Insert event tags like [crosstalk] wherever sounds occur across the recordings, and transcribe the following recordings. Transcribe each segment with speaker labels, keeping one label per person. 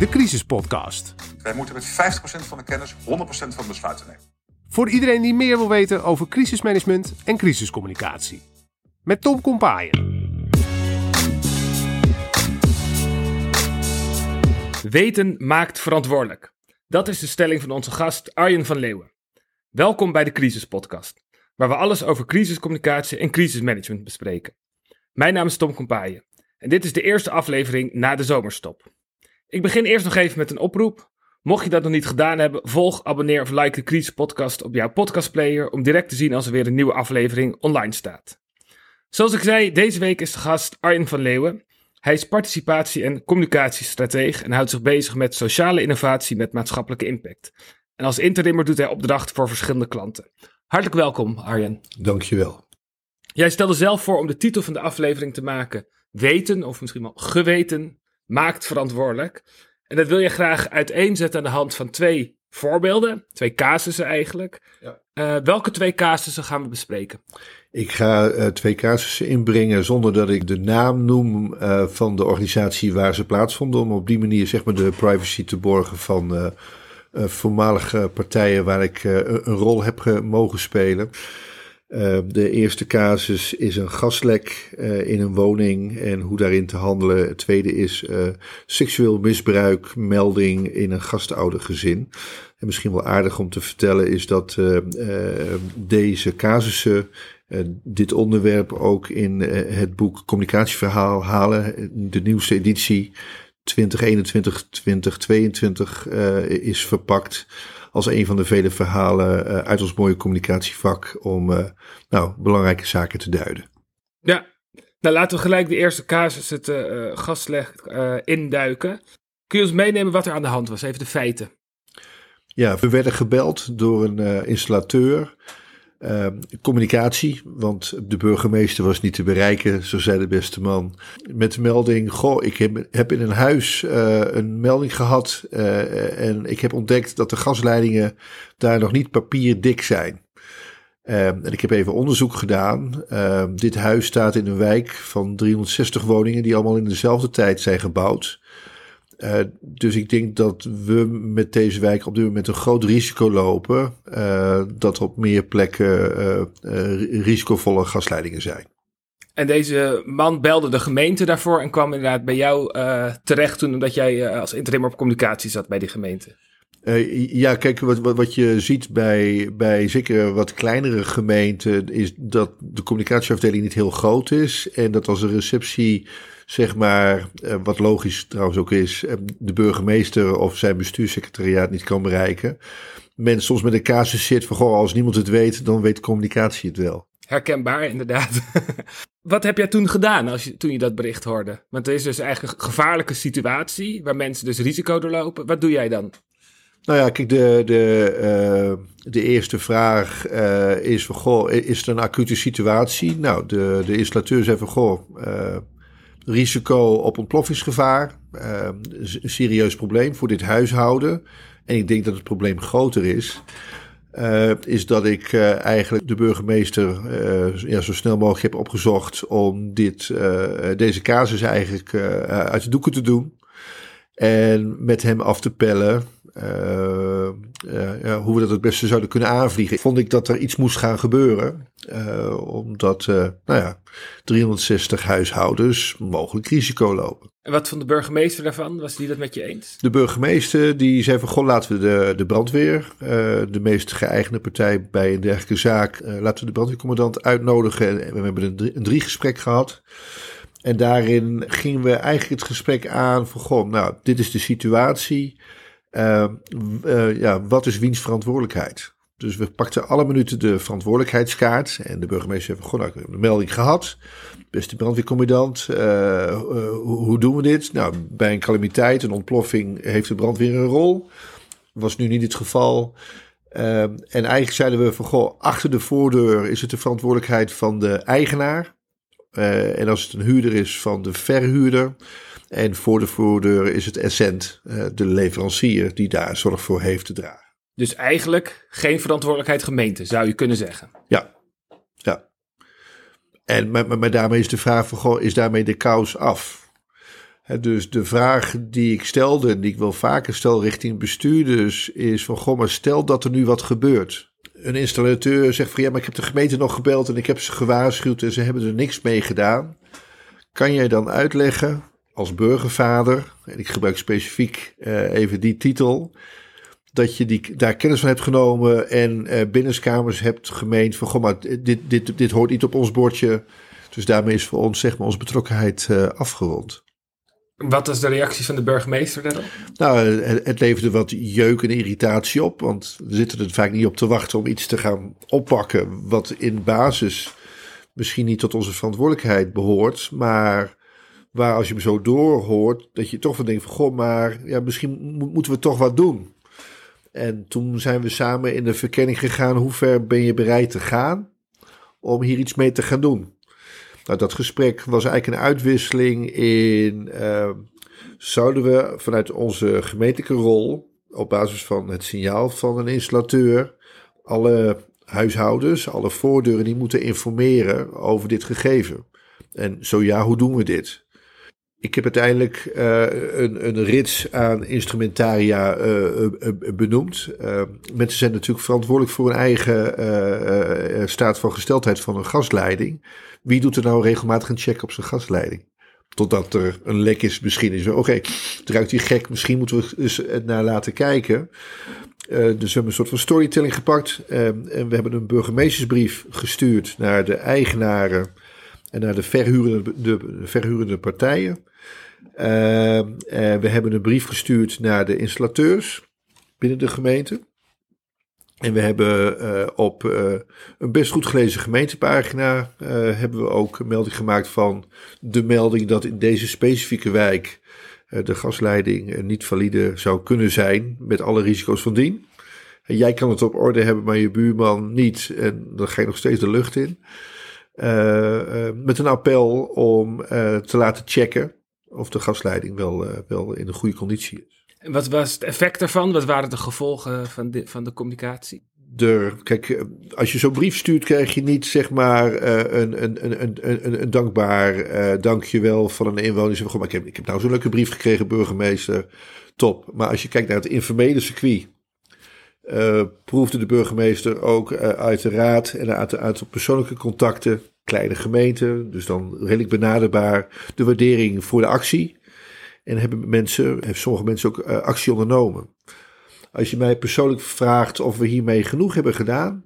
Speaker 1: de Crisis Podcast.
Speaker 2: Wij moeten met 50% van de kennis 100% van de besluiten nemen.
Speaker 1: Voor iedereen die meer wil weten over crisismanagement en crisiscommunicatie. Met Tom Kompaaien.
Speaker 3: Weten maakt verantwoordelijk. Dat is de stelling van onze gast Arjen van Leeuwen. Welkom bij de Crisis Podcast, waar we alles over crisiscommunicatie en crisismanagement bespreken. Mijn naam is Tom Kompaaien en dit is de eerste aflevering na de zomerstop. Ik begin eerst nog even met een oproep. Mocht je dat nog niet gedaan hebben, volg, abonneer of like de Crisis Podcast op jouw podcastplayer om direct te zien als er weer een nieuwe aflevering online staat. Zoals ik zei, deze week is de gast Arjen van Leeuwen. Hij is participatie- en communicatiestratege en houdt zich bezig met sociale innovatie met maatschappelijke impact. En als interimmer doet hij opdrachten voor verschillende klanten. Hartelijk welkom, Arjen.
Speaker 4: Dankjewel.
Speaker 3: Jij stelde zelf voor om de titel van de aflevering te maken: Weten, of misschien wel geweten, maakt verantwoordelijk. En dat wil je graag uiteenzetten aan de hand van twee voorbeelden, twee casussen eigenlijk.
Speaker 4: Ja.
Speaker 3: Uh, welke twee casussen gaan we bespreken?
Speaker 4: Ik ga uh, twee casussen inbrengen zonder dat ik de naam noem uh, van de organisatie waar ze plaatsvonden. Om op die manier zeg maar de privacy te borgen van voormalige partijen waar ik een rol heb mogen spelen. Uh, de eerste casus is een gaslek uh, in een woning en hoe daarin te handelen. Het tweede is uh, seksueel misbruik, melding in een gastouder gezin. En misschien wel aardig om te vertellen is dat deze casussen dit onderwerp ook in het boek Communicatieverhaal halen. De nieuwste editie 2021-2022 is verpakt als een van de vele verhalen uh, uit ons mooie communicatievak om uh, nou, belangrijke zaken te duiden.
Speaker 3: Ja, nou laten we gelijk de eerste casus, het uh, gasleg, induiken. Kun je ons meenemen wat er aan de hand was, even de feiten?
Speaker 4: Ja, we werden gebeld door een installateur. Uh, communicatie, want de burgemeester was niet te bereiken, zo zei de beste man. Met de melding: Goh, ik heb, in een huis uh, een melding gehad. Uh, en ik heb ontdekt dat de gasleidingen daar nog niet papierdik zijn. en ik heb even onderzoek gedaan. dit huis staat in een wijk van 360 woningen, die allemaal in dezelfde tijd zijn gebouwd. Uh, dus ik denk dat we met deze wijk op dit moment een groot risico lopen. Uh, dat er op meer plekken uh, risicovolle gasleidingen zijn.
Speaker 3: En deze man belde de gemeente daarvoor en kwam inderdaad bij jou terecht toen, omdat jij als interim op communicatie zat bij die gemeente.
Speaker 4: ja, kijk, wat, wat, wat, je ziet bij, bij zeker wat kleinere gemeenten is dat de communicatieafdeling niet heel groot is. En dat als een receptie zeg maar, wat logisch trouwens ook is, de burgemeester of zijn bestuurssecretariaat niet kan bereiken. Men soms met een casus zit van, goh, als niemand het weet, dan weet communicatie het wel.
Speaker 3: Herkenbaar, inderdaad. [laughs] Wat heb jij toen gedaan als je, toen je dat bericht hoorde? Want er is dus eigenlijk een gevaarlijke situatie waar mensen dus risico doorlopen. Wat doe jij dan?
Speaker 4: Nou ja, kijk, de, de, uh, de eerste vraag uh, is van, goh, is het een acute situatie? Nou, de, de installateur zei van, goh, uh, risico op ontploffingsgevaar. Uh, een serieus probleem voor dit huishouden. En ik denk dat het probleem groter is. Uh, is dat ik uh, eigenlijk de burgemeester uh, ja, zo snel mogelijk heb opgezocht om dit, deze casus eigenlijk uit de doeken te doen. En met hem af te pellen hoe we dat het beste zouden kunnen aanvliegen. Vond ik dat er iets moest gaan gebeuren. Uh, omdat, nou ja, 360 huishoudens mogelijk risico lopen.
Speaker 3: En wat vond de burgemeester daarvan? Was die dat met je eens?
Speaker 4: De burgemeester die zei van, goh, laten we de, de brandweer, de meest geëigende partij bij een dergelijke zaak, laten we de brandweercommandant uitnodigen. En we hebben een, drie, een driegesprek gehad. En daarin gingen we eigenlijk het gesprek aan van, goh, nou, dit is de situatie. Uh, uh, ja, wat is wiens verantwoordelijkheid? Dus we pakten alle minuten de verantwoordelijkheidskaart. En de burgemeester nou, ik heb een melding gehad. Beste brandweercommandant, uh, hoe doen we dit? Nou, bij een calamiteit, een ontploffing, heeft de brandweer een rol. Was nu niet het geval. en eigenlijk zeiden we van, goh, achter de voordeur is het de verantwoordelijkheid van de eigenaar. En als het een huurder is, van de verhuurder. En voor de voordeur is het Essent, de leverancier, die daar zorg voor heeft te dragen.
Speaker 3: Dus eigenlijk geen verantwoordelijkheid gemeente, zou je kunnen zeggen.
Speaker 4: Ja, ja. En maar, maar, maar daarmee is de vraag van, goh, is daarmee de kous af? dus de vraag die ik stelde en die ik wel vaker stel richting bestuurders is van goh, maar stel dat er nu wat gebeurt. Een installateur zegt van ja, maar ik heb de gemeente nog gebeld en ik heb ze gewaarschuwd en ze hebben er niks mee gedaan. Kan jij dan uitleggen als burgervader, en ik gebruik specifiek uh, even die titel, dat je die, daar kennis van hebt genomen en uh, binnenskamers hebt gemeend van goh, maar dit, dit, dit hoort niet op ons bordje. Dus daarmee is voor ons zeg maar onze betrokkenheid uh, afgerond.
Speaker 3: Wat is de reactie van de burgemeester daarop?
Speaker 4: Nou, het, leverde wat jeuk en irritatie op. Want we zitten er vaak niet op te wachten om iets te gaan oppakken. wat in basis misschien niet tot onze verantwoordelijkheid behoort. Maar waar als je me zo doorhoort, dat je toch van denkt van goh, maar ja, misschien moeten we toch wat doen. En toen zijn we samen in de verkenning gegaan. Hoe ver ben je bereid te gaan om hier iets mee te gaan doen? Nou, dat gesprek was eigenlijk een uitwisseling in. Uh, zouden we vanuit onze gemeentelijke rol, op basis van het signaal van een installateur, alle huishoudens, alle voordeuren die moeten informeren over dit gegeven? En zo ja, hoe doen we dit? Ik heb uiteindelijk uh, een, een rits aan instrumentaria uh, benoemd. mensen zijn natuurlijk verantwoordelijk voor hun eigen staat van gesteldheid van een gasleiding. Wie doet er nou regelmatig een check op zijn gasleiding? Totdat er een lek is, misschien is. Oké, okay, het ruikt hier gek, misschien moeten we eens naar laten kijken. Dus we hebben een soort van storytelling gepakt. En we hebben een burgemeestersbrief gestuurd naar de eigenaren en naar de verhurende, de, partijen. Uh, we hebben een brief gestuurd naar de installateurs binnen de gemeente. En we hebben uh, op uh, een best goed gelezen gemeentepagina hebben we ook een melding gemaakt van de melding dat in deze specifieke wijk de gasleiding niet valide zou kunnen zijn met alle risico's van dien. En jij kan het op orde hebben, maar je buurman niet. En dan ga je nog steeds de lucht in. Met een appel om te laten checken of de gasleiding wel, wel in een goede conditie is.
Speaker 3: En wat was het effect daarvan? Wat waren de gevolgen van de, van de communicatie?
Speaker 4: De, kijk, eh, als je zo'n brief stuurt, krijg je niet zeg maar een, een, een, een, een dankbaar uh, dankjewel van een inwoner. Zeg, maar, ik, heb, ik heb nou zo'n leuke brief gekregen, burgemeester. Top. Maar als je kijkt naar het informele circuit, uh, proefde de burgemeester ook uh, uit de raad en uit, uit persoonlijke contacten, kleine gemeenten, dus dan redelijk benaderbaar, de waardering voor de actie. En hebben mensen, hebben sommige mensen ook uh, actie ondernomen. Als je mij persoonlijk vraagt of we hiermee genoeg hebben gedaan,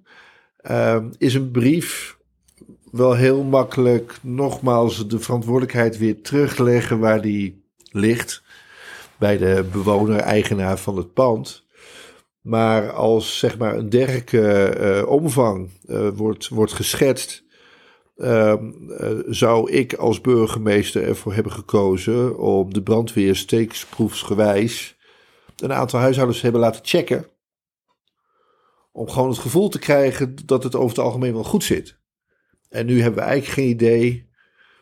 Speaker 4: uh, is een brief wel heel makkelijk nogmaals de verantwoordelijkheid weer terugleggen waar die ligt. Bij de bewoner, eigenaar van het pand. Maar als zeg maar een dergelijke uh, omvang uh, wordt, wordt geschetst, uh, zou ik als burgemeester ervoor hebben gekozen om de brandweer steeksproefsgewijs een aantal huishoudens hebben laten checken. Om gewoon het gevoel te krijgen dat het over het algemeen wel goed zit. En nu hebben we eigenlijk geen idee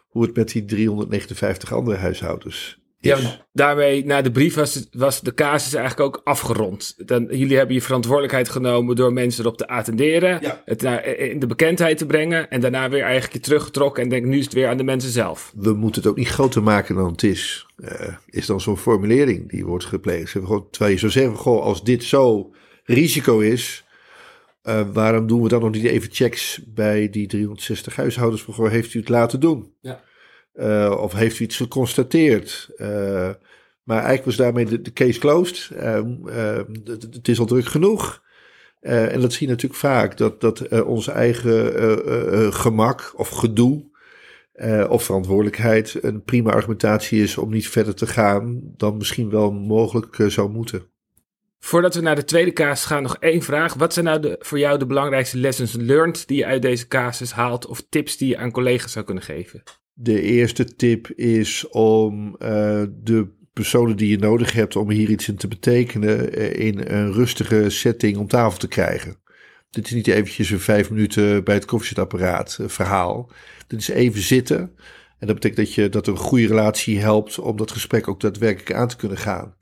Speaker 4: hoe het met die 359 andere huishoudens
Speaker 3: ja, daarmee, na de brief was, was de casus eigenlijk ook afgerond. Dan, jullie hebben je verantwoordelijkheid genomen door mensen erop te attenderen, het naar, in de bekendheid te brengen en daarna weer eigenlijk je teruggetrokken en denk nu is het weer aan de mensen zelf.
Speaker 4: We moeten het ook niet groter maken dan het is. Uh, is dan zo'n formulering die wordt gepleegd. Terwijl je zou zeggen, goh, als dit zo risico is, uh, waarom doen we dan nog niet even checks bij die 360 huishoudens? Heeft u het laten doen? Ja. Uh, of heeft iets geconstateerd? Uh, maar eigenlijk was daarmee de, case closed. Uh, het is al druk genoeg. en dat zie je natuurlijk vaak, dat, dat onze eigen gemak of gedoe of verantwoordelijkheid een prima argumentatie is om niet verder te gaan dan misschien wel mogelijk zou moeten.
Speaker 3: Voordat we naar de tweede casus gaan, nog één vraag. Wat zijn nou de, voor jou de belangrijkste lessons learned die je uit deze casus haalt of tips die je aan collega's zou kunnen geven?
Speaker 4: De eerste tip is om uh, de personen die je nodig hebt om hier iets in te betekenen, uh, in een rustige setting om tafel te krijgen. Dit is niet eventjes een vijf minuten bij het koffiezetapparaat uh, verhaal. Dit is even zitten. En dat betekent dat, je, dat een goede relatie helpt om dat gesprek ook daadwerkelijk aan te kunnen gaan.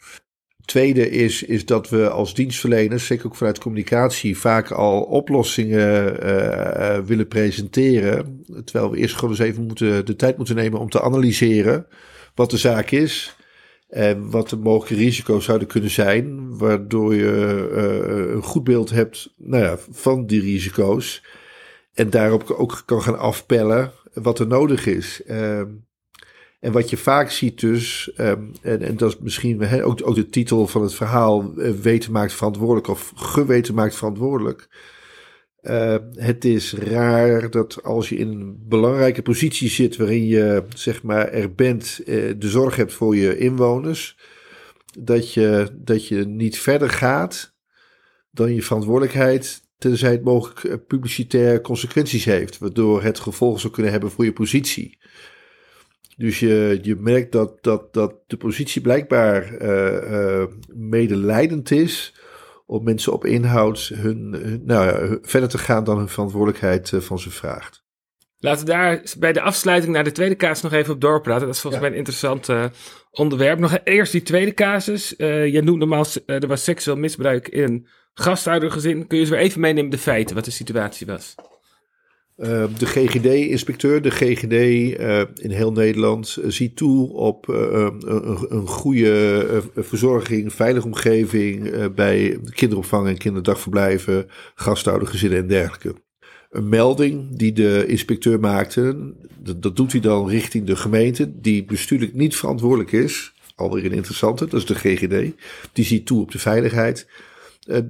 Speaker 4: Tweede is, is dat we als dienstverleners, zeker ook vanuit communicatie, vaak al oplossingen uh, willen presenteren. Terwijl we eerst gewoon eens even moeten, de tijd moeten nemen om te analyseren wat de zaak is. En wat de mogelijke risico's zouden kunnen zijn, waardoor je uh, een goed beeld hebt nou ja, van die risico's. En daarop ook kan gaan afpellen wat er nodig is. Uh, en wat je vaak ziet dus, um, en, en dat is misschien ook, ook de titel van het verhaal, uh, weten maakt verantwoordelijk of geweten maakt verantwoordelijk. Uh, het is raar dat als je in een belangrijke positie zit waarin je zeg maar er bent, uh, de zorg hebt voor je inwoners, dat je, dat je niet verder gaat dan je verantwoordelijkheid, tenzij het mogelijk publicitair consequenties heeft, waardoor het gevolg zou kunnen hebben voor je positie. Dus je, je merkt dat, dat, dat de positie blijkbaar uh, uh, medelijdend is om mensen op inhoud hun, hun, nou ja, verder te gaan dan hun verantwoordelijkheid uh, van ze vraagt.
Speaker 3: Laten we daar bij de afsluiting naar de tweede casus nog even op doorpraten. Dat is volgens ja. mij een interessant onderwerp. Nog eerst die tweede casus. je noemde hem als er was seksueel misbruik in een gasthoudergezin. Kun je eens weer even meenemen de feiten, wat de situatie was?
Speaker 4: Uh, de GGD-inspecteur, de GGD uh, in heel Nederland, uh, ziet toe op een, een, goede verzorging, veilige omgeving bij kinderopvang en kinderdagverblijven, gasthoudergezinnen en dergelijke. Een melding die de inspecteur maakte, dat, dat doet hij dan richting de gemeente, die bestuurlijk niet verantwoordelijk is. Alweer een interessante, dat is de GGD. Die ziet toe op de veiligheid.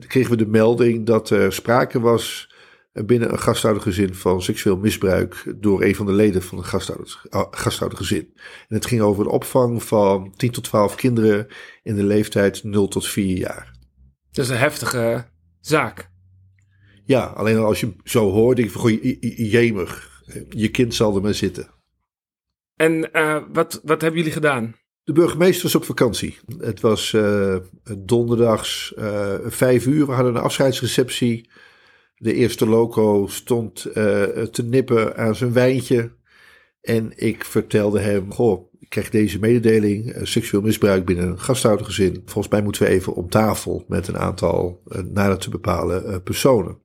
Speaker 4: kregen we de melding dat er sprake was binnen een gasthoudergezin van seksueel misbruik door een van de leden van een gasthouder, gasthoudergezin. En het ging over de opvang van 10 tot 12 kinderen in de leeftijd 0 tot 4 jaar.
Speaker 3: Dat is een heftige zaak.
Speaker 4: Ja, alleen als je zo hoort, denk ik van, jemig, je kind zal er maar zitten.
Speaker 3: En uh, wat, wat hebben jullie gedaan?
Speaker 4: De burgemeester was op vakantie. Het was uh, donderdags uh, vijf uur. We hadden een afscheidsreceptie. De eerste loco stond uh, te nippen aan zijn wijntje. En ik vertelde hem: Goh, ik krijg deze mededeling: uh, seksueel misbruik binnen een gasthoudergezin. Volgens mij moeten we even om tafel met een aantal uh, nader te bepalen personen.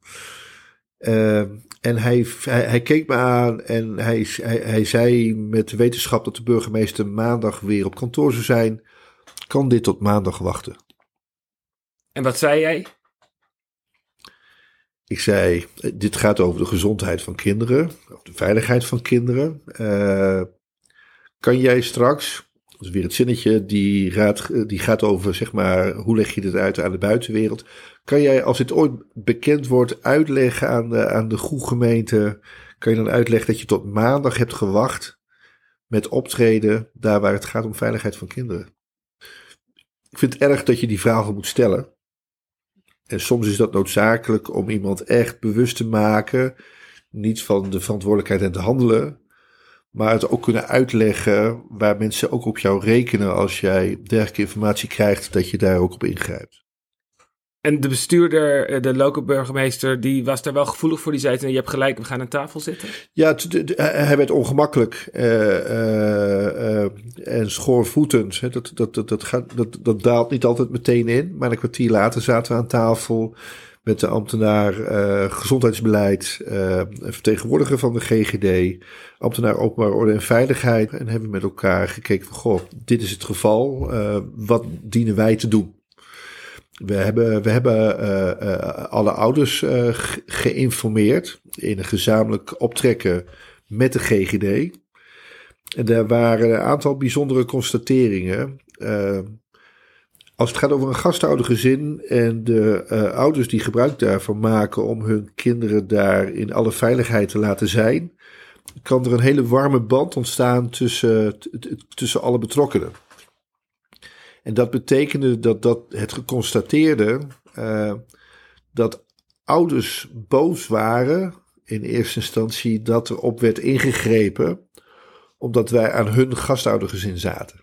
Speaker 4: en hij, hij, keek me aan en hij, hij, hij zei met de wetenschap dat de burgemeester maandag weer op kantoor zou zijn. Kan dit tot maandag wachten?
Speaker 3: En wat zei jij?
Speaker 4: Ik zei, dit gaat over de gezondheid van kinderen, of de veiligheid van kinderen. Uh, kan jij straks, dat is weer het zinnetje, die, raad, die gaat over, zeg maar, hoe leg je dit uit aan de buitenwereld. Kan jij, als dit ooit bekend wordt, uitleggen aan de, aan de goede gemeente, kan je dan uitleggen dat je tot maandag hebt gewacht met optreden daar waar het gaat om veiligheid van kinderen? Ik vind het erg dat je die vragen moet stellen. En soms is dat noodzakelijk om iemand echt bewust te maken, niet van de verantwoordelijkheid en te handelen, maar het ook kunnen uitleggen waar mensen ook op jou rekenen als jij dergelijke informatie krijgt, dat je daar ook op ingrijpt.
Speaker 3: En de bestuurder, eh, de lokale burgemeester, die was daar wel gevoelig voor. Die zei, je hebt gelijk, we gaan aan tafel zitten.
Speaker 4: Ja, hij werd ongemakkelijk uh, uh, en schoorvoetend. Dat, dat, dat, dat, gaat, dat, dat daalt niet altijd meteen in. Maar een kwartier later zaten we aan tafel met de ambtenaar gezondheidsbeleid, vertegenwoordiger van de GGD, ambtenaar openbare orde en veiligheid. En hebben met elkaar gekeken van, goh, dit is het geval. wat dienen wij te doen? We hebben, we hebben uh, uh, alle ouders uh, geïnformeerd in een gezamenlijk optrekken met de GGD. En daar waren een aantal bijzondere constateringen. als het gaat over een gasthoudergezin en de ouders die gebruik daarvan maken om hun kinderen daar in alle veiligheid te laten zijn, kan er een hele warme band ontstaan tussen, tussen alle betrokkenen. En dat betekende dat, dat het geconstateerde uh, dat ouders boos waren in eerste instantie dat er op werd ingegrepen, omdat wij aan hun gastoudergezin zaten.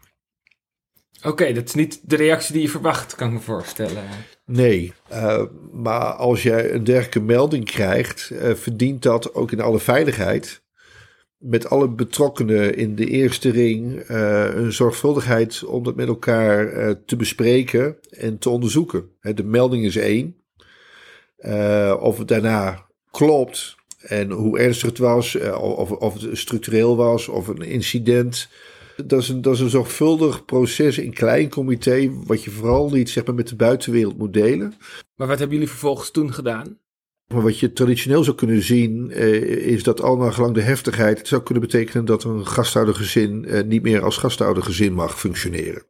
Speaker 3: Oké, okay, dat is niet de reactie die je verwacht, kan ik me voorstellen.
Speaker 4: Nee, uh, maar als jij een dergelijke melding krijgt, uh, verdient dat ook in alle veiligheid met alle betrokkenen in de eerste ring uh, een zorgvuldigheid om dat met elkaar uh, te bespreken en te onderzoeken. de melding is één. Uh, of het daarna klopt en hoe ernstig het was, of, of het structureel was, of een incident. Dat is, een, dat is een zorgvuldig proces in klein comité, wat je vooral niet zeg maar, met de buitenwereld moet delen.
Speaker 3: Maar wat hebben jullie vervolgens toen gedaan?
Speaker 4: Maar wat je traditioneel zou kunnen zien, eh, is dat al gelang de heftigheid zou kunnen betekenen dat een gasthoudergezin eh, niet meer als gasthoudergezin mag functioneren.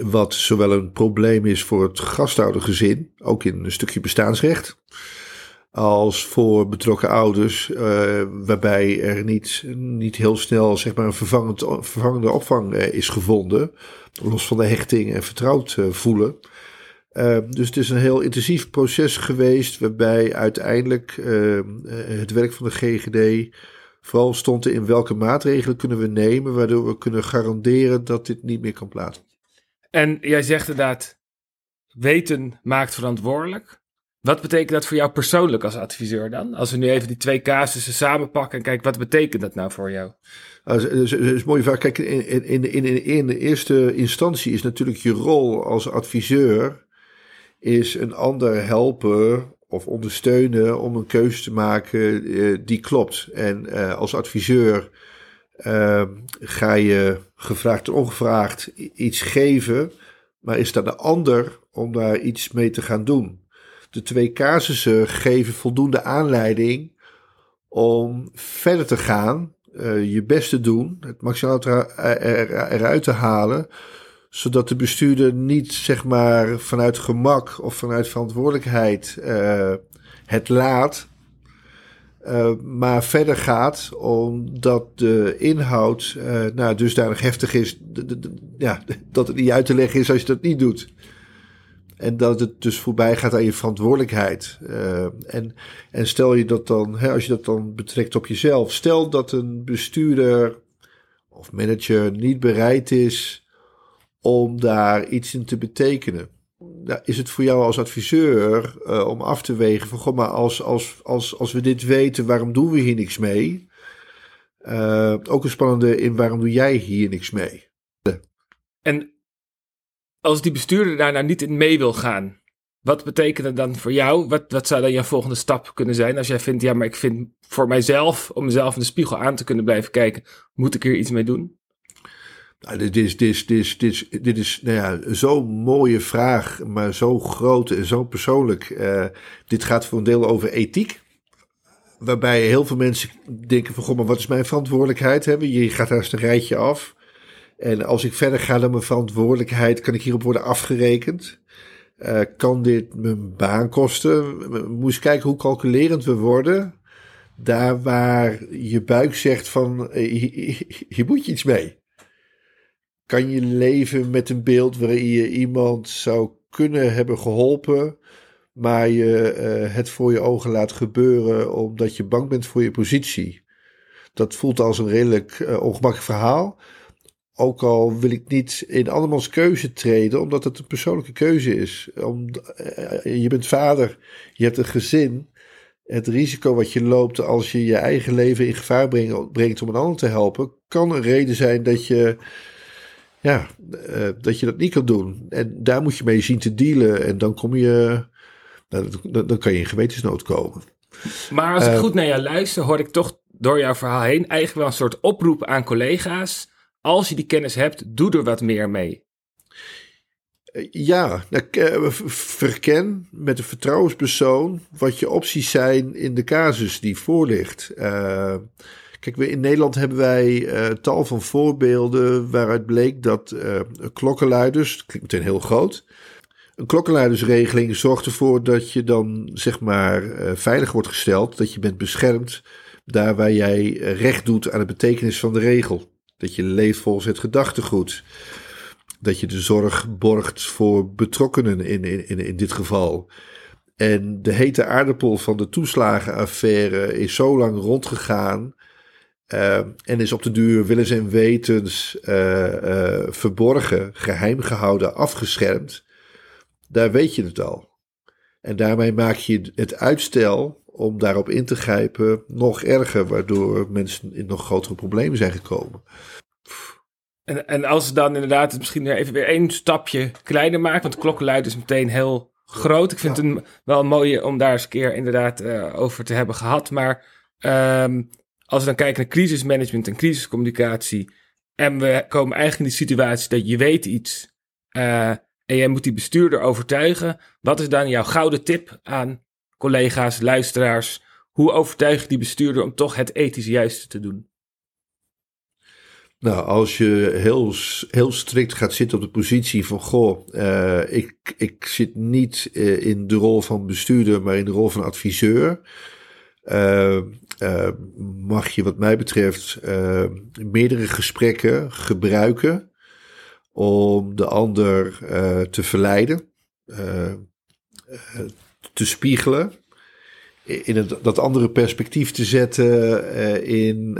Speaker 4: Wat zowel een probleem is voor het gasthoudergezin, ook in een stukje bestaansrecht, als voor betrokken ouders, uh, waarbij er niet, niet heel snel zeg maar, een vervangend, vervangende opvang uh, is gevonden, los van de hechting en vertrouwd uh, voelen. dus het is een heel intensief proces geweest, waarbij uiteindelijk het werk van de GGD vooral stond in welke maatregelen kunnen we nemen, waardoor we kunnen garanderen dat dit niet meer kan plaatsen.
Speaker 3: En jij zegt inderdaad, weten maakt verantwoordelijk. Wat betekent dat voor jou persoonlijk als adviseur dan? Als we nu even die twee casussen samenpakken en kijken, wat betekent dat nou voor jou?
Speaker 4: Dat is, is, mooi vraag. Kijk, in, in, in, in de eerste instantie is natuurlijk je rol als adviseur is een ander helpen of ondersteunen om een keuze te maken eh, die klopt. En uh, als adviseur uh, ga je gevraagd of ongevraagd iets geven, maar is dat de ander om daar iets mee te gaan doen? de twee casussen geven voldoende aanleiding om verder te gaan, uh, je best te doen, het maximaal eruit te halen, zodat de bestuurder niet zeg maar vanuit gemak of vanuit verantwoordelijkheid uh, het laat, uh, maar verder gaat omdat de inhoud uh, nou, dusdanig heftig is ja, [laughs] dat het niet uit te leggen is als je dat niet doet. En dat het dus voorbij gaat aan je verantwoordelijkheid. En, en stel je dat dan, hè, als je dat dan betrekt op jezelf. Stel dat een bestuurder of manager niet bereid is om daar iets in te betekenen. Is het voor jou als adviseur uh, om af te wegen van, goh, maar als, als, als, als we dit weten, waarom doen we hier niks mee? Uh, ook een spannende in waarom doe jij hier niks mee?
Speaker 3: En als die bestuurder daar nou niet in mee wil gaan, wat betekent dat dan voor jou? Wat, wat zou dan jouw volgende stap kunnen zijn? Als jij vindt, ja, maar ik vind voor mijzelf, om mezelf in de spiegel aan te kunnen blijven kijken, moet ik hier iets mee doen?
Speaker 4: Nou, dit is, dit is, dit is, dit is, dit is nou ja, zo'n mooie vraag, maar zo groot en zo persoonlijk. Uh, dit gaat voor een deel over ethiek. Waarbij heel veel mensen denken van, goh, maar wat is mijn verantwoordelijkheid? Hè? Je gaat daar eens een rijtje af. En als ik verder ga dan mijn verantwoordelijkheid, kan ik hierop worden afgerekend? Uh, kan dit mijn baan kosten? Moeten kijken hoe calculerend we worden. Daar waar je buik zegt van, hier, hier moet je iets mee. Kan je leven met een beeld waarin je iemand zou kunnen hebben geholpen, maar je uh, het voor je ogen laat gebeuren omdat je bang bent voor je positie? Dat voelt als een redelijk uh, ongemakkelijk verhaal. Ook al wil ik niet in andermans keuze treden, omdat het een persoonlijke keuze is. Eh, je bent vader, je hebt een gezin. Het risico wat je loopt als je je eigen leven in gevaar brengt, om een ander te helpen, kan een reden zijn dat je, ja, uh, dat je dat niet kan doen. En daar moet je mee zien te dealen. En dan kom je, nou, dan, dan kan je in gewetensnood komen.
Speaker 3: Maar als ik uh, goed naar jou luister, hoor ik toch door jouw verhaal heen eigenlijk wel een soort oproep aan collega's als je die kennis hebt, doe er wat meer mee.
Speaker 4: Ja, nou, verken met een vertrouwenspersoon wat je opties zijn in de casus die voor ligt. Uh, kijk, in Nederland hebben wij uh, tal van voorbeelden waaruit bleek dat uh, klokkenluiders, dat klinkt meteen heel groot, een klokkenluidersregeling zorgt ervoor dat je dan zeg maar veilig wordt gesteld, dat je bent beschermd daar waar jij recht doet aan de betekenis van de regel. Dat je leeft volgens het gedachtegoed. Dat je de zorg borgt voor betrokkenen in, in, in dit geval. En de hete aardappel van de toeslagenaffaire is zo lang rondgegaan. Uh, en is op de duur willens en wetens uh, uh, verborgen, geheim gehouden, afgeschermd. Daar weet je het al. En daarmee maak je het uitstel om daarop in te grijpen nog erger, waardoor mensen in nog grotere problemen zijn gekomen.
Speaker 3: En, en als ze dan inderdaad misschien even weer één stapje kleiner maken, want de klokkenluid is meteen heel groot. Ik vind het een, wel mooi om daar eens een keer inderdaad uh, over te hebben gehad. Maar um, als we dan kijken naar crisismanagement en crisiscommunicatie. En we komen eigenlijk in die situatie dat je weet iets. Uh, en jij moet die bestuurder overtuigen. Wat is dan jouw gouden tip aan collega's, luisteraars? Hoe overtuig je die bestuurder om toch het ethisch juiste te doen?
Speaker 4: Nou, als je heel, heel strikt gaat zitten op de positie van: Goh, uh, ik, ik zit niet uh, in de rol van bestuurder, maar in de rol van adviseur. Mag je, wat mij betreft, meerdere gesprekken gebruiken om de ander te verleiden, te spiegelen in het, dat andere perspectief te zetten, in,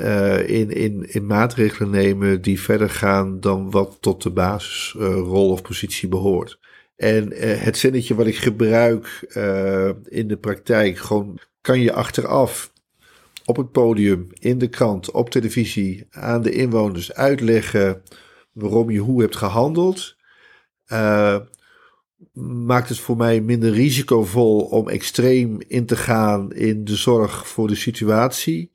Speaker 4: in, in, in maatregelen nemen die verder gaan dan wat tot de basisrol of positie behoort. En het zinnetje wat ik gebruik in de praktijk, gewoon kan je achteraf op het podium, in de krant, op televisie aan de inwoners uitleggen waarom je hoe hebt gehandeld maakt het voor mij minder risicovol om extreem in te gaan in de zorg voor de situatie.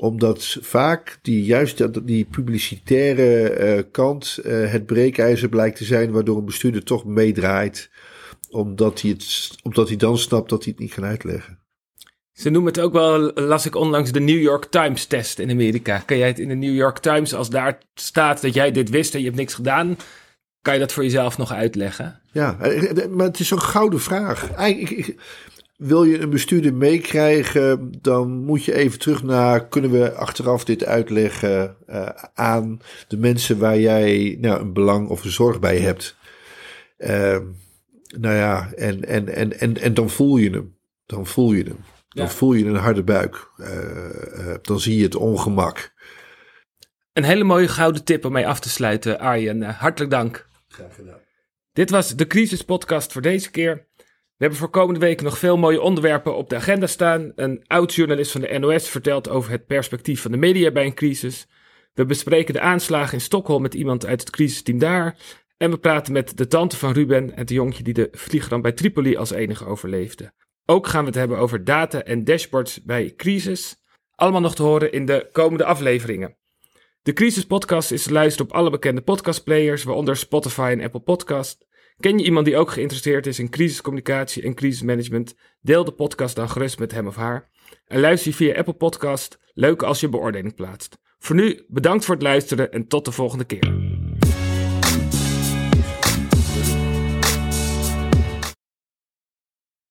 Speaker 4: Omdat vaak die, juist die publicitaire uh, kant uh, het breekijzer blijkt te zijn, waardoor een bestuurder toch meedraait. Omdat hij, het, omdat hij dan snapt dat hij het niet kan uitleggen.
Speaker 3: Ze noemen het ook wel, las ik onlangs, de New York Times test in Amerika. Kan jij het in de New York Times, als daar staat dat jij dit wist en je hebt niks gedaan, kan je dat voor jezelf nog uitleggen?
Speaker 4: Ja, eh, maar het is zo'n gouden vraag. Eigenlijk, wil je een bestuurder meekrijgen, dan moet je even terug naar: kunnen we achteraf dit uitleggen uh, aan de mensen waar jij nou, een belang of een zorg bij hebt? Uh, nou ja, en, en, en, en, en dan voel je hem. Dan voel je hem. Dan voel je een harde buik. Uh, dan zie je het ongemak.
Speaker 3: Een hele mooie gouden tip om mee af te sluiten, Arjen. hartelijk dank.
Speaker 4: Graag gedaan.
Speaker 3: Dit was de Crisis Podcast voor deze keer. We hebben voor komende week nog veel mooie onderwerpen op de agenda staan. Een oud-journalist van de NOS vertelt over het perspectief van de media bij een crisis. We bespreken de aanslagen in Stockholm met iemand uit het crisisteam daar. En we praten met de tante van Ruben, het jongetje die de vliegramp bij Tripoli als enige overleefde. Ook gaan we het hebben over data en dashboards bij crisis. Allemaal nog te horen in de komende afleveringen. De Crisis Podcast is te luisteren op alle bekende podcastplayers, waaronder Spotify en Apple Podcast. Ken je iemand die ook geïnteresseerd is in crisiscommunicatie en crisismanagement? Deel de podcast dan gerust met hem of haar. En luister via Apple Podcast. Leuk als je beoordeling plaatst. Voor nu, bedankt voor het luisteren en tot de volgende keer.